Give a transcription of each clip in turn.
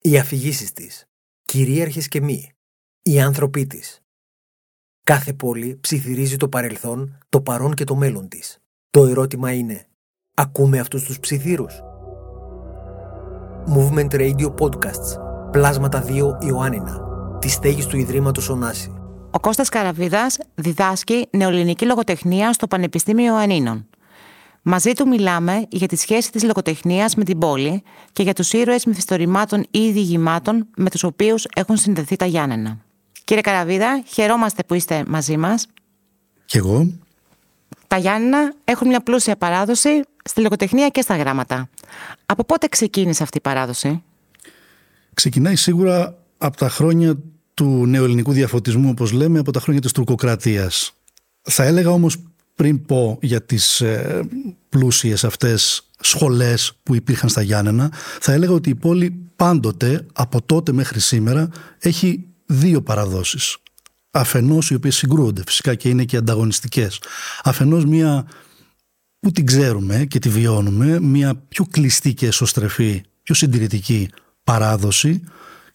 οι αφηγήσεις της, κυρίαρχες και μη, οι άνθρωποι της. Κάθε πόλη ψιθυρίζει το παρελθόν, το παρόν και το μέλλον της. Το ερώτημα είναι, ακούμε αυτούς τους ψιθύρους; Movement Radio Podcasts, Πλάσματα 2 Ιωάννινα, τη στέγης του Ιδρύματος Ωνάση. Ο Κώστας Καραβίδας διδάσκει νεοελληνική λογοτεχνία στο Πανεπιστήμιο Ιωαννίνων. Μαζί του μιλάμε για τη σχέση της λογοτεχνίας με την πόλη και για τους ήρωες μυθιστορημάτων ή διηγημάτων με τους οποίους έχουν συνδεθεί τα Γιάννενα. Κύριε Καραβίδα, χαιρόμαστε που είστε μαζί μας. Κι εγώ. Τα Γιάννενα έχουν μια πλούσια παράδοση στη λογοτεχνία και στα γράμματα. Από πότε ξεκίνησε αυτή η παράδοση; Ξεκινάει σίγουρα από τα χρόνια του νεοελληνικού διαφωτισμού, όπως λέμε, από τα χρόνια της τουρκοκρατίας. Θα έλεγα όμως πριν πω για τις ε, πλούσιες αυτές σχολές που υπήρχαν στα Γιάννενα, θα έλεγα ότι η πόλη πάντοτε, από τότε μέχρι σήμερα, έχει δύο παραδόσεις. Αφενός οι οποίες συγκρούονται φυσικά και είναι και ανταγωνιστικές. Αφενός μία που την ξέρουμε και τη βιώνουμε, μία πιο κλειστή και εσωστρεφή, πιο συντηρητική παράδοση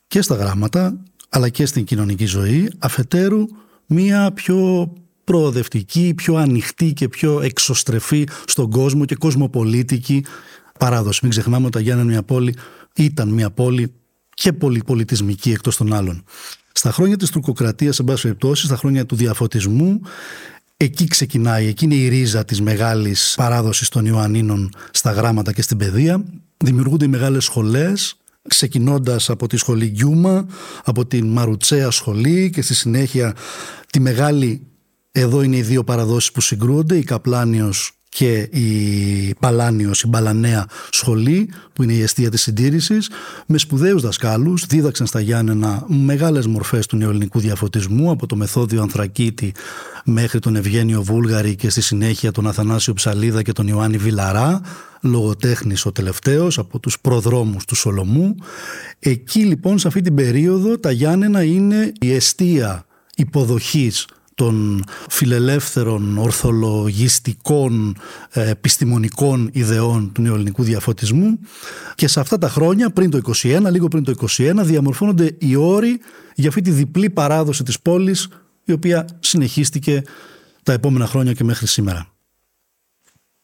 και στα γράμματα αλλά και στην κοινωνική ζωή, αφετέρου μία πιο προοδευτική, πιο ανοιχτή και πιο εξωστρεφή στον κόσμο και κοσμοπολίτικη παράδοση. Μην ξεχνάμε ότι τα Γιάννη μια πόλη ήταν μια πόλη και πολυπολιτισμική εκτός των άλλων. Στα χρόνια της τουρκοκρατίας, σε πάση περιπτώσει, στα χρόνια του διαφωτισμού, εκεί ξεκινάει, εκεί είναι η ρίζα της μεγάλης παράδοσης των Ιωαννίνων στα γράμματα και στην παιδεία. Δημιουργούνται οι μεγάλες σχολές, ξεκινώντας από τη σχολή Γκιούμα, από την Μαρουτσέα σχολή και στη συνέχεια τη μεγάλη, εδώ είναι οι δύο παραδόσεις που συγκρούονται, η Καπλάνιος και η Παλάνιος, η Μπαλανέα σχολή που είναι η αιστεία της συντήρησης με σπουδαίους δασκάλους δίδαξαν στα Γιάννενα μεγάλες μορφές του νεοελληνικού διαφωτισμού από το Μεθόδιο Ανθρακίτη μέχρι τον Ευγένιο Βούλγαρη και στη συνέχεια τον Αθανάσιο Ψαλίδα και τον Ιωάννη Βιλαρά λογοτέχνης ο τελευταίος από τους προδρόμους του Σολομού. Εκεί λοιπόν σε αυτή την περίοδο τα Γιάννενα είναι η αιστεία υποδοχής των φιλελεύθερων, ορθολογιστικών, ε, επιστημονικών ιδεών του νεοελληνικού διαφωτισμού και σε αυτά τα χρόνια, πριν το 21, λίγο πριν το 21, διαμορφώνονται οι όροι για αυτή τη διπλή παράδοση της πόλης η οποία συνεχίστηκε τα επόμενα χρόνια και μέχρι σήμερα.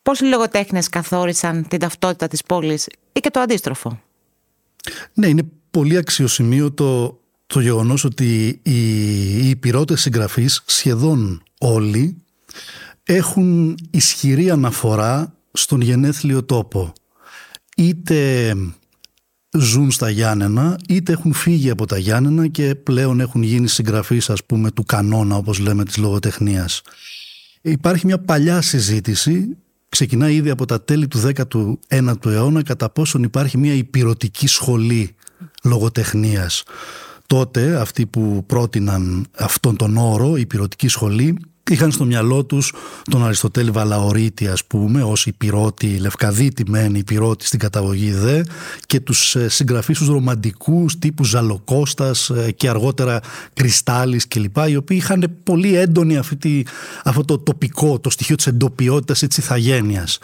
Πώς οι λογοτέχνες καθόρισαν την ταυτότητα της πόλης ή και το αντίστροφο; Ναι, είναι πολύ αξιοσημείωτο το γεγονός ότι οι, οι υπηρώτες συγγραφείς σχεδόν όλοι έχουν ισχυρή αναφορά στον γενέθλιο τόπο. Είτε ζουν στα Γιάννενα είτε έχουν φύγει από τα Γιάννενα και πλέον έχουν γίνει συγγραφείς ας πούμε του κανόνα όπως λέμε της λογοτεχνίας. Υπάρχει μια παλιά συζήτηση ξεκινάει ήδη από τα τέλη του 19ου αιώνα κατά πόσον υπάρχει μια υπηρετική σχολή λογοτεχνίας τότε αυτοί που πρότειναν αυτόν τον όρο, η πυρωτική σχολή, είχαν στο μυαλό τους τον Αριστοτέλη Βαλαωρίτη ας πούμε ως υπηρώτη, λευκαδίτη μεν υπηρώτη στην καταγωγή δε και τους ε, συγγραφείς τους ρομαντικούς τύπου Ζαλοκώστας ε, και αργότερα Κρυστάλλης κλπ οι οποίοι είχαν πολύ έντονη αυτή, αυτό το τοπικό, το στοιχείο της εντοπιότητας ή της ηθαγένειας.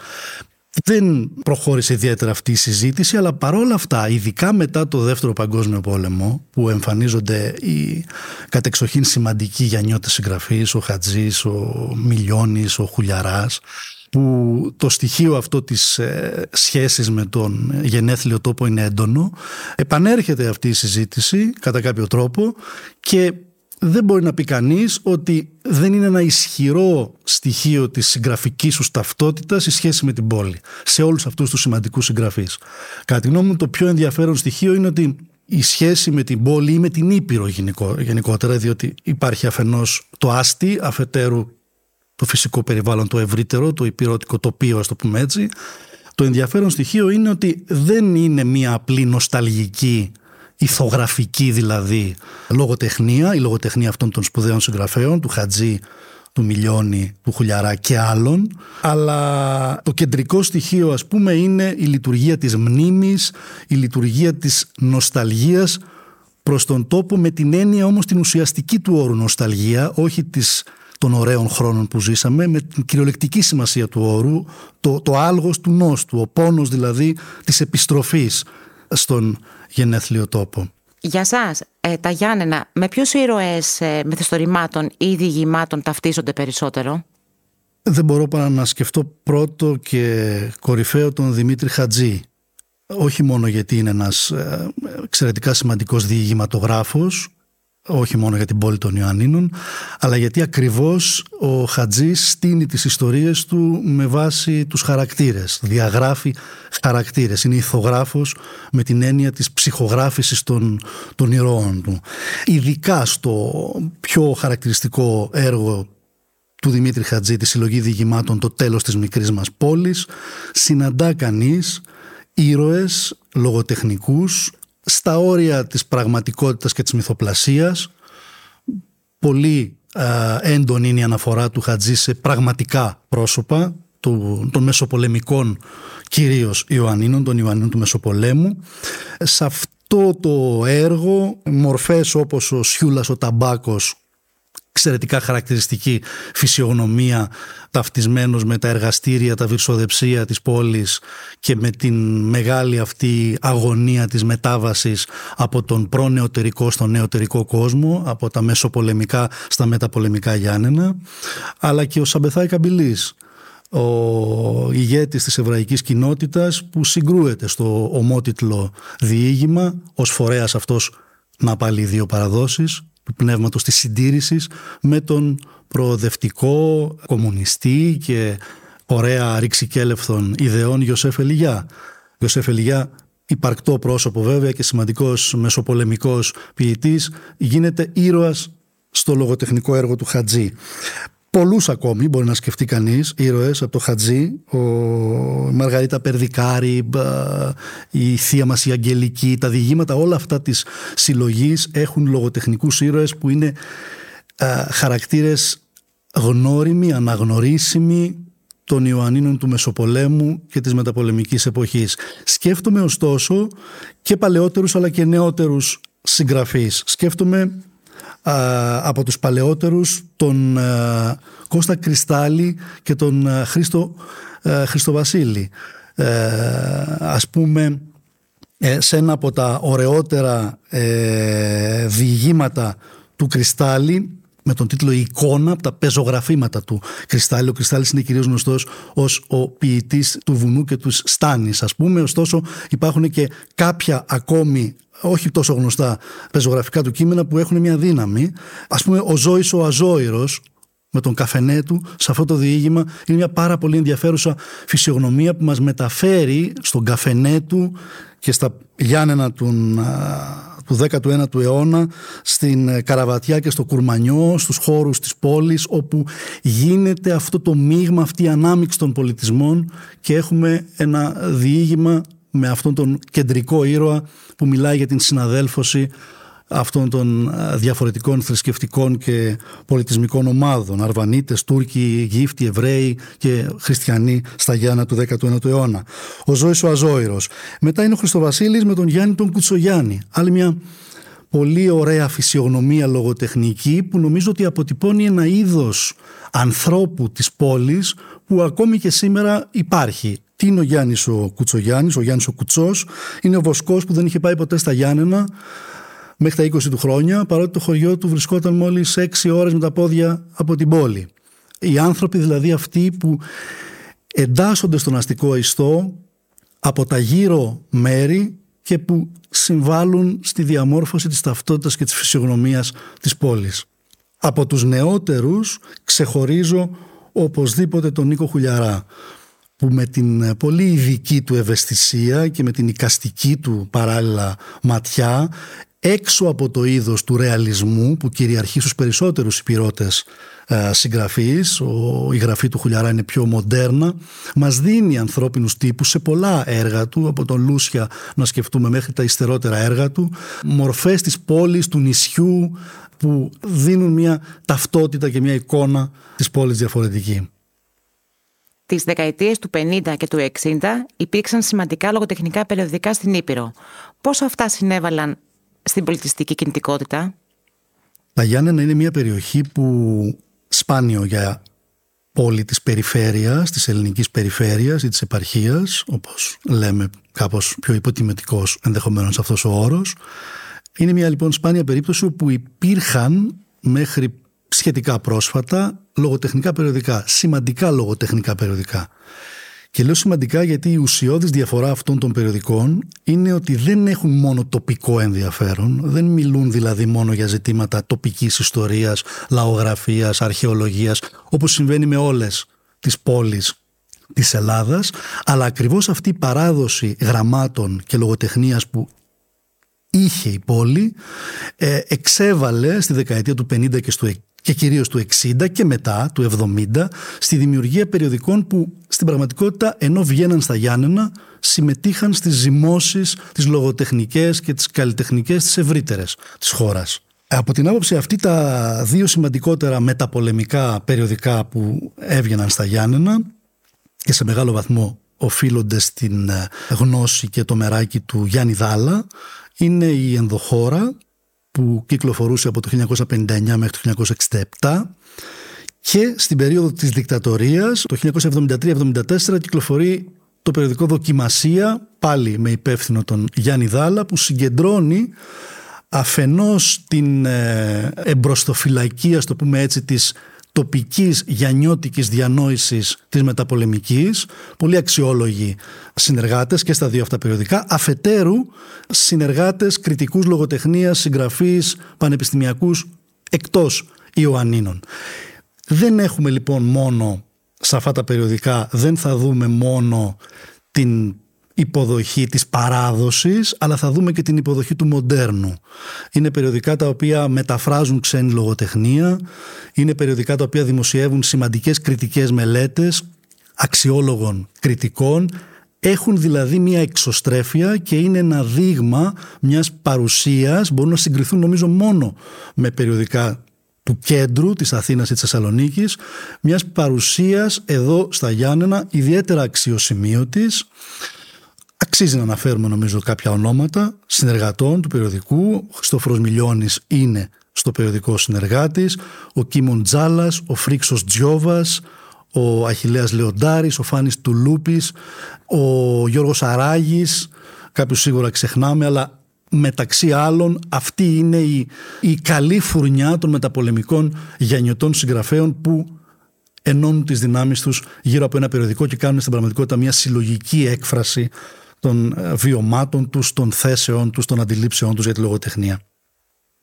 Δεν προχώρησε ιδιαίτερα αυτή η συζήτηση, αλλά παρόλα αυτά, ειδικά μετά το Δεύτερο Παγκόσμιο Πόλεμο, που εμφανίζονται οι κατεξοχήν σημαντικοί γιαννιώτες συγγραφείς, ο Χατζής, ο Μιλιώνης, ο Χουλιαράς, που το στοιχείο αυτό της ε, σχέσης με τον γενέθλιο τόπο είναι έντονο, επανέρχεται αυτή η συζήτηση κατά κάποιο τρόπο και δεν μπορεί να πει κανείς ότι δεν είναι ένα ισχυρό στοιχείο της συγγραφικής σου ταυτότητας η σχέση με την πόλη σε όλους αυτούς τους σημαντικούς συγγραφείς. Κατά τη γνώμη μου το πιο ενδιαφέρον στοιχείο είναι ότι η σχέση με την πόλη ή με την Ήπειρο γενικότερα διότι υπάρχει αφενός το άστι αφετέρου το φυσικό περιβάλλον το ευρύτερο, το υπηρετικό τοπίο ας το πούμε έτσι Το ενδιαφέρον στοιχείο είναι ότι δεν είναι μια απλή νοσταλγική ηθογραφική δηλαδή λογοτεχνία, η λογοτεχνία αυτών των σπουδαίων συγγραφέων, του Χατζή, του Μιλιώνη, του Χουλιαρά και άλλων, αλλά το κεντρικό στοιχείο ας πούμε είναι η λειτουργία της μνήμης, η λειτουργία της νοσταλγίας προς τον τόπο με την έννοια όμως την ουσιαστική του όρου νοσταλγία, όχι της των ωραίων χρόνων που ζήσαμε, με την κυριολεκτική σημασία του όρου, το, το άλγος του νόστου, ο πόνος δηλαδή της επιστροφής στον γενέθλιο τόπο. Για σας, ε, τα Γιάννενα, με ποιους ήρωες ε, μυθιστορημάτων ή διηγημάτων ταυτίζονται περισσότερο; Δεν μπορώ παρά να σκεφτώ πρώτο και κορυφαίο τον Δημήτρη Χατζή. Όχι μόνο γιατί είναι ένας ε, εξαιρετικά σημαντικός διηγηματογράφος, όχι μόνο για την πόλη των Ιωαννίνων, αλλά γιατί ακριβώς ο Χατζής στείνει τις ιστορίες του με βάση τους χαρακτήρες, διαγράφει χαρακτήρες, είναι ηθογράφος με την έννοια της ψυχογράφησης των, των ηρώων του. Ειδικά στο πιο χαρακτηριστικό έργο του Δημήτρη Χατζή, τη συλλογή διηγημάτων «Το τέλος της μικρής μας πόλης», συναντά κανείς ήρωες λογοτεχνικούς στα όρια της πραγματικότητας και της μυθοπλασίας. Πολύ έντονη είναι η αναφορά του Χατζή σε πραγματικά πρόσωπα του, των μεσοπολεμικών κυρίως Ιωαννίνων, των Ιωαννίνων του Μεσοπολέμου. Σε αυτό το έργο μορφές όπως ο Σιούλας ο Ταμπάκος εξαιρετικά χαρακτηριστική φυσιογνωμία ταυτισμένος με τα εργαστήρια, τα βυρσοδεψία της πόλης και με την μεγάλη αυτή αγωνία της μετάβασης από τον προνεωτερικό στον νεωτερικό κόσμο, από τα μεσοπολεμικά στα μεταπολεμικά Γιάννενα, αλλά και ο Σαμπεθάη Καμπυλής, ο ηγέτης της εβραϊκής κοινότητας που συγκρούεται στο ομότιτλο διήγημα ως φορέας αυτός να πάλι δύο παραδόσεις του πνεύματος της συντήρησης με τον προοδευτικό κομμουνιστή και ωραία ρηξικέλευθων ιδεών Ιωσέφ Ελιγιά. Ιωσέφ Ελιγιά υπαρκτό πρόσωπο βέβαια και σημαντικός μεσοπολεμικός ποιητής γίνεται ήρωας στο λογοτεχνικό έργο του Χατζή. Πολλούς ακόμη μπορεί να σκεφτεί κανείς ήρωες από το Χατζή, ο Μαργαρίτα Περδικάρη, η θεία μας η Αγγελική, τα διηγήματα, όλα αυτά της συλλογής έχουν λογοτεχνικούς ήρωες που είναι χαρακτήρες γνώριμοι, αναγνωρίσιμοι των Ιωαννίνων του Μεσοπολέμου και της μεταπολεμικής εποχής. Σκέφτομαι ωστόσο και παλαιότερους αλλά και νεότερους συγγραφείς. Σκέφτομαι από τους παλαιότερους τον Κώστα Κρυστάλλη και τον Χρήστο Χριστοβασίλη. Ε, ας πούμε ε, σε ένα από τα ωραιότερα ε, διηγήματα του Κρυστάλλη με τον τίτλο «Η εικόνα» από τα πεζογραφήματα του Κρυστάλλη. Ο Κρυστάλλης είναι κυρίως γνωστός ως ο ποιητής του βουνού και του στάνης ας πούμε. Ωστόσο υπάρχουν και κάποια ακόμη όχι τόσο γνωστά πεζογραφικά του κείμενα που έχουν μια δύναμη. Ας πούμε ο Ζώης ο Αζόηρος με τον καφενέ του σε αυτό το διήγημα είναι μια πάρα πολύ ενδιαφέρουσα φυσιογνωμία που μας μεταφέρει στον καφενέ του και στα Γιάννενα του, του 19ου αιώνα στην ε, Καραβατιά και στο Κουρμανιό, στους χώρους της πόλης όπου γίνεται αυτό το μείγμα, αυτή η ανάμειξη των πολιτισμών και έχουμε ένα διήγημα με αυτόν τον κεντρικό ήρωα που μιλάει για την συναδέλφωση αυτών των διαφορετικών θρησκευτικών και πολιτισμικών ομάδων Αρβανίτες, Τούρκοι, Γύφτοι, Εβραίοι και Χριστιανοί στα Γιάννα του 19ου αιώνα. Ο Ζώης ο Αζόηρος. Μετά είναι ο Χριστοβασίλης με τον Γιάννη τον Κουτσογιάννη. Άλλη μια πολύ ωραία φυσιογνωμία λογοτεχνική που νομίζω ότι αποτυπώνει ένα είδος ανθρώπου της πόλης που ακόμη και σήμερα υπάρχει. Τι είναι ο Γιάννης ο Κουτσογιάννης, ο Γιάννης ο Κουτσός, είναι ο Βοσκός που δεν είχε πάει ποτέ στα Γιάννενα μέχρι τα 20 του χρόνια, παρότι το χωριό του βρισκόταν μόλις 6 ώρες με τα πόδια από την πόλη. Οι άνθρωποι δηλαδή αυτοί που εντάσσονται στον αστικό ιστό από τα γύρω μέρη και που συμβάλλουν στη διαμόρφωση της ταυτότητας και της φυσιογνωμίας της πόλης. Από τους νεότερους ξεχωρίζω οπωσδήποτε τον Νίκο Χουλιαρά που με την πολύ ειδική του ευαισθησία και με την οικαστική του παράλληλα ματιά έξω από το είδος του ρεαλισμού που κυριαρχεί στους περισσότερους υπηρώτες ε, συγγραφείς, η γραφή του Χουλιαρά είναι πιο μοντέρνα, μας δίνει ανθρώπινους τύπους σε πολλά έργα του, από τον Λούσια να σκεφτούμε μέχρι τα υστερότερα έργα του, μορφές της πόλης, του νησιού που δίνουν μια ταυτότητα και μια εικόνα της πόλης διαφορετική. Τις δεκαετίες του 50 και του 60 υπήρξαν σημαντικά λογοτεχνικά περιοδικά στην Ήπειρο. Πόσο αυτά συνέβαλαν στην πολιτιστική κινητικότητα; Τα Γιάννενα είναι μια περιοχή που σπάνιο για πόλη της περιφέρειας, της ελληνικής περιφέρειας ή της επαρχίας, όπως λέμε κάπως πιο υποτιμητικός ενδεχομένως αυτός ο όρος. Είναι μια λοιπόν σπάνια περίπτωση όπου υπήρχαν μέχρι σχετικά πρόσφατα λογοτεχνικά περιοδικά, σημαντικά λογοτεχνικά περιοδικά. Και λέω σημαντικά γιατί η ουσιώδης διαφορά αυτών των περιοδικών είναι ότι δεν έχουν μόνο τοπικό ενδιαφέρον, δεν μιλούν δηλαδή μόνο για ζητήματα τοπικής ιστορίας, λαογραφίας, αρχαιολογίας, όπως συμβαίνει με όλες τις πόλεις της Ελλάδας, αλλά ακριβώς αυτή η παράδοση γραμμάτων και λογοτεχνίας που είχε η πόλη ε, εξέβαλε στη δεκαετία του 50 και στο και κυρίως του 60 και μετά του 70 στη δημιουργία περιοδικών που στην πραγματικότητα ενώ βγαίναν στα Γιάννενα συμμετείχαν στις ζυμώσεις, τις λογοτεχνικές και τις καλλιτεχνικές τις ευρύτερες της χώρας. Από την άποψη αυτή τα δύο σημαντικότερα μεταπολεμικά περιοδικά που έβγαιναν στα Γιάννενα και σε μεγάλο βαθμό οφείλονται στην ε, γνώση και το μεράκι του Γιάννη Δάλα είναι η Ενδοχώρα που κυκλοφορούσε από το 1959 μέχρι το 1967 και στην περίοδο της δικτατορίας το 1973-74 κυκλοφορεί το περιοδικό Δοκιμασία πάλι με υπεύθυνο τον Γιάννη Δάλα που συγκεντρώνει αφενός την ε, εμπροστοφυλακή ας το πούμε έτσι της τοπικής γιανιώτικης διανόησης της μεταπολεμικής, πολύ αξιόλογοι συνεργάτες και στα δύο αυτά περιοδικά, αφετέρου συνεργάτες κριτικούς λογοτεχνίας, συγγραφείς, πανεπιστημιακούς εκτός Ιωαννίνων. Δεν έχουμε λοιπόν μόνο σε αυτά τα περιοδικά, δεν θα δούμε μόνο την υποδοχή της παράδοσης αλλά θα δούμε και την υποδοχή του μοντέρνου. Είναι περιοδικά τα οποία μεταφράζουν ξένη λογοτεχνία, είναι περιοδικά τα οποία δημοσιεύουν σημαντικές κριτικές μελέτες αξιόλογων κριτικών έχουν δηλαδή μια εξωστρέφεια και είναι ένα δείγμα μιας παρουσίας μπορούν να συγκριθούν νομίζω μόνο με περιοδικά του κέντρου της Αθήνας ή της Θεσσαλονίκης μιας παρουσίας εδώ στα Γιάννενα ιδιαίτερα αξιοσημείωτης Αξίζει να αναφέρουμε νομίζω κάποια ονόματα συνεργατών του περιοδικού. Ο Χριστόφορος Μιλιώνης είναι στο περιοδικό συνεργάτης, ο Κίμον Τζάλας, ο Φρίξος Τζιόβας, ο Αχιλέας Λεοντάρης, ο Φάνης Τουλούπης, ο Γιώργος Αράγης, κάποιους σίγουρα ξεχνάμε, αλλά μεταξύ άλλων αυτή είναι η, η καλή φουρνιά των μεταπολεμικών γενιωτών συγγραφέων που ενώνουν τις δυνάμεις τους γύρω από ένα περιοδικό και κάνουν στην πραγματικότητα μια συλλογική έκφραση των ε, βιωμάτων τους, των θέσεών τους, των αντιλήψεών τους για τη λογοτεχνία.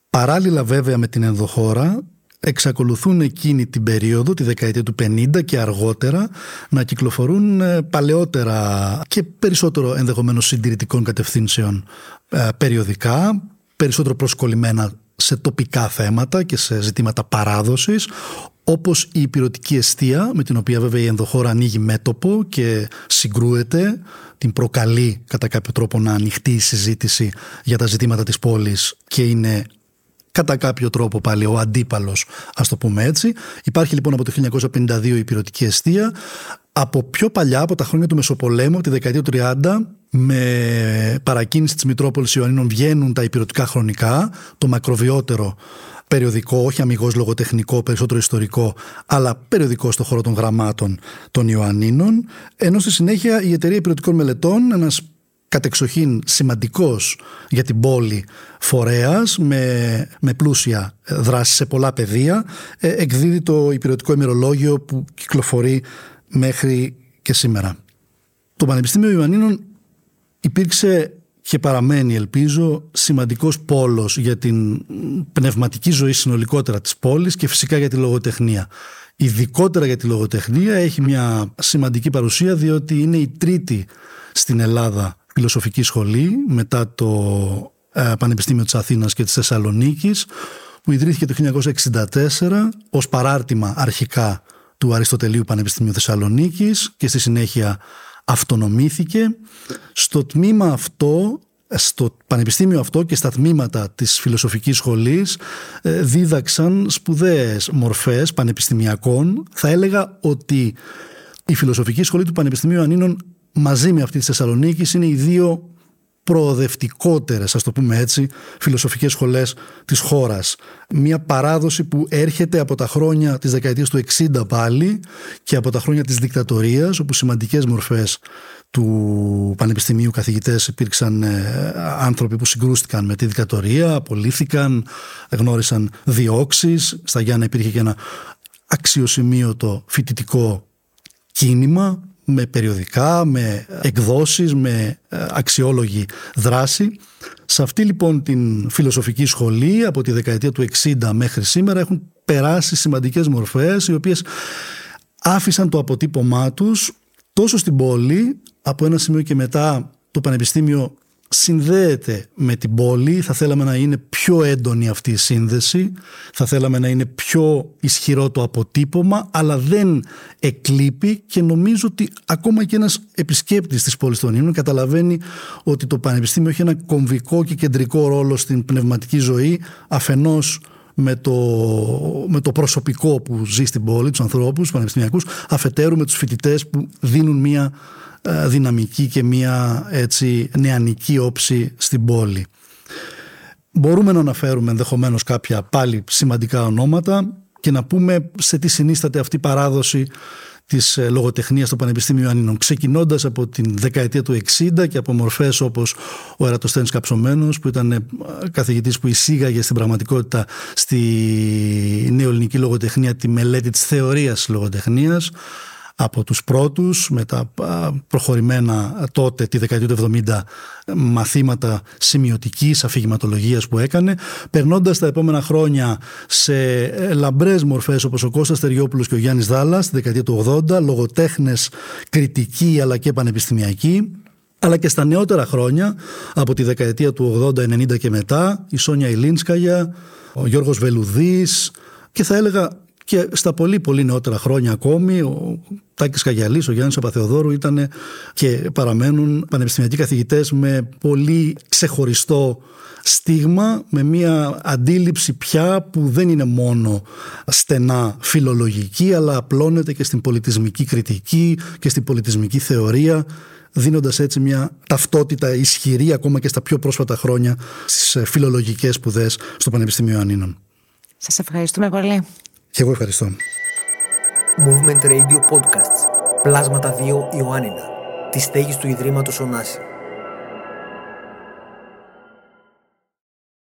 Παράλληλα βέβαια με την ενδοχώρα εξακολουθούν εκείνη την περίοδο, τη δεκαετία του 50 και αργότερα, να κυκλοφορούν ε, παλαιότερα και περισσότερο ενδεχομένως συντηρητικών κατευθύνσεων ε, περιοδικά, περισσότερο προσκολλημένα σε τοπικά θέματα και σε ζητήματα παράδοσης, όπως η υπηρετική αιστεία με την οποία βέβαια η ενδοχώρα ανοίγει μέτωπο και συγκρούεται την προκαλεί κατά κάποιο τρόπο να ανοιχτεί η συζήτηση για τα ζητήματα της πόλης και είναι κατά κάποιο τρόπο πάλι ο αντίπαλος ας το πούμε έτσι. Υπάρχει λοιπόν από το 1952 η υπηρετική αιστεία από πιο παλιά, από τα χρόνια του Μεσοπολέμου, τη δεκαετία του 30, με παρακίνηση της Μητρόπολης Ιωαννίνων βγαίνουν τα υπηρετικά χρονικά, το μακροβιότερο περιοδικό, όχι αμυγός λογοτεχνικό, περισσότερο ιστορικό, αλλά περιοδικό στο χώρο των γραμμάτων των Ιωαννίνων. Ενώ στη συνέχεια η Εταιρεία Υπηρετικών Μελετών, ένας κατεξοχήν σημαντικός για την πόλη φορέας με, με πλούσια δράση σε πολλά πεδία ε, εκδίδει το υπηρετικό ημερολόγιο που κυκλοφορεί μέχρι και σήμερα. Το Πανεπιστήμιο Ιωαννίνων υπήρξε και παραμένει ελπίζω σημαντικός πόλος για την πνευματική ζωή συνολικότερα της πόλης και φυσικά για τη λογοτεχνία. Ειδικότερα για τη λογοτεχνία έχει μια σημαντική παρουσία διότι είναι η τρίτη στην Ελλάδα φιλοσοφική σχολή μετά το ε, Πανεπιστήμιο της Αθήνας και της Θεσσαλονίκης που ιδρύθηκε το 1964 ως παράρτημα αρχικά του Αριστοτελείου Πανεπιστημίου Θεσσαλονίκης και στη συνέχεια αυτονομήθηκε. Στο τμήμα αυτό στο πανεπιστήμιο αυτό και στα τμήματα της φιλοσοφικής σχολής ε, δίδαξαν σπουδαίες μορφές πανεπιστημιακών. Θα έλεγα ότι η φιλοσοφική σχολή του Πανεπιστημίου Ανίνων μαζί με αυτή της Θεσσαλονίκη είναι οι δύο προοδευτικότερες, ας το πούμε έτσι, φιλοσοφικές σχολές της χώρας. Μια παράδοση που έρχεται από τα χρόνια της δεκαετίας του 60 πάλι και από τα χρόνια της δικτατορίας, όπου σημαντικές μορφές του Πανεπιστημίου καθηγητές υπήρξαν ε, άνθρωποι που συγκρούστηκαν με τη δικτατορία, απολύθηκαν, γνώρισαν διώξεις. Στα Γιάννα υπήρχε και ένα αξιοσημείωτο φοιτητικό κίνημα με περιοδικά, με εκδόσεις, με ε, αξιόλογη δράση. Σε αυτή λοιπόν την φιλοσοφική σχολή από τη δεκαετία του 60 μέχρι σήμερα έχουν περάσει σημαντικές μορφές οι οποίες άφησαν το αποτύπωμά τους τόσο στην πόλη από ένα σημείο και μετά το Πανεπιστήμιο συνδέεται με την πόλη. Θα θέλαμε να είναι πιο έντονη αυτή η σύνδεση. Θα θέλαμε να είναι πιο ισχυρό το αποτύπωμα, αλλά δεν εκλείπει και νομίζω ότι ακόμα και ένας επισκέπτης της πόλης των Ίνων καταλαβαίνει ότι το Πανεπιστήμιο έχει ένα κομβικό και κεντρικό ρόλο στην πνευματική ζωή αφενός με το, με το προσωπικό που ζει στην πόλη, τους ανθρώπους, τους πανεπιστημιακούς, αφετέρου με τους φοιτητές που δίνουν μια ε, δυναμική και μια έτσι νεανική όψη στην πόλη. Μπορούμε να αναφέρουμε ενδεχομένως κάποια πάλι σημαντικά ονόματα και να πούμε σε τι συνίσταται αυτή η παράδοση της ε, λογοτεχνίας στο Πανεπιστήμιο Ανίνων ξεκινώντας από την δεκαετία του 60 και από μορφές όπως ο Ερατοσθένης Καψωμένος που ήταν ε, καθηγητής που εισήγαγε στην πραγματικότητα στη νεοελληνική λογοτεχνία τη μελέτη της θεωρίας λογοτεχνίας από τους πρώτους με τα προχωρημένα τότε τη δεκαετία του 70 μαθήματα σημειωτικής αφηγηματολογίας που έκανε περνώντας τα επόμενα χρόνια σε ε, λαμπρές μορφές όπως ο Κώστας Τεριόπουλος και ο Γιάννης Δάλλας τη δεκαετία του 80 λογοτέχνες κριτικοί αλλά και πανεπιστημιακοί αλλά και στα νεότερα χρόνια από τη δεκαετία του 80-90 και μετά η Σόνια Ηλίνσκαγια, ο Γιώργος Βελουδής και θα έλεγα και στα πολύ πολύ νεότερα χρόνια ακόμη ο Τάκης Καγιαλής, ο Γιάννης Απαθεοδόρου ήταν και παραμένουν πανεπιστημιακοί καθηγητές με πολύ ξεχωριστό στίγμα, με μια αντίληψη πια που δεν είναι μόνο στενά φιλολογική αλλά απλώνεται και στην πολιτισμική κριτική και στην πολιτισμική θεωρία δίνοντας έτσι μια ταυτότητα ισχυρή ακόμα και στα πιο πρόσφατα χρόνια στις φιλολογικές σπουδές στο Πανεπιστήμιο Ανίνων. Σας ευχαριστούμε πολύ. Και εγώ ευχαριστώ. Movement Radio Podcasts. Πλάσματα 2 Ιωάννινα. Τη στέγη του Ιδρύματος Ωνάση.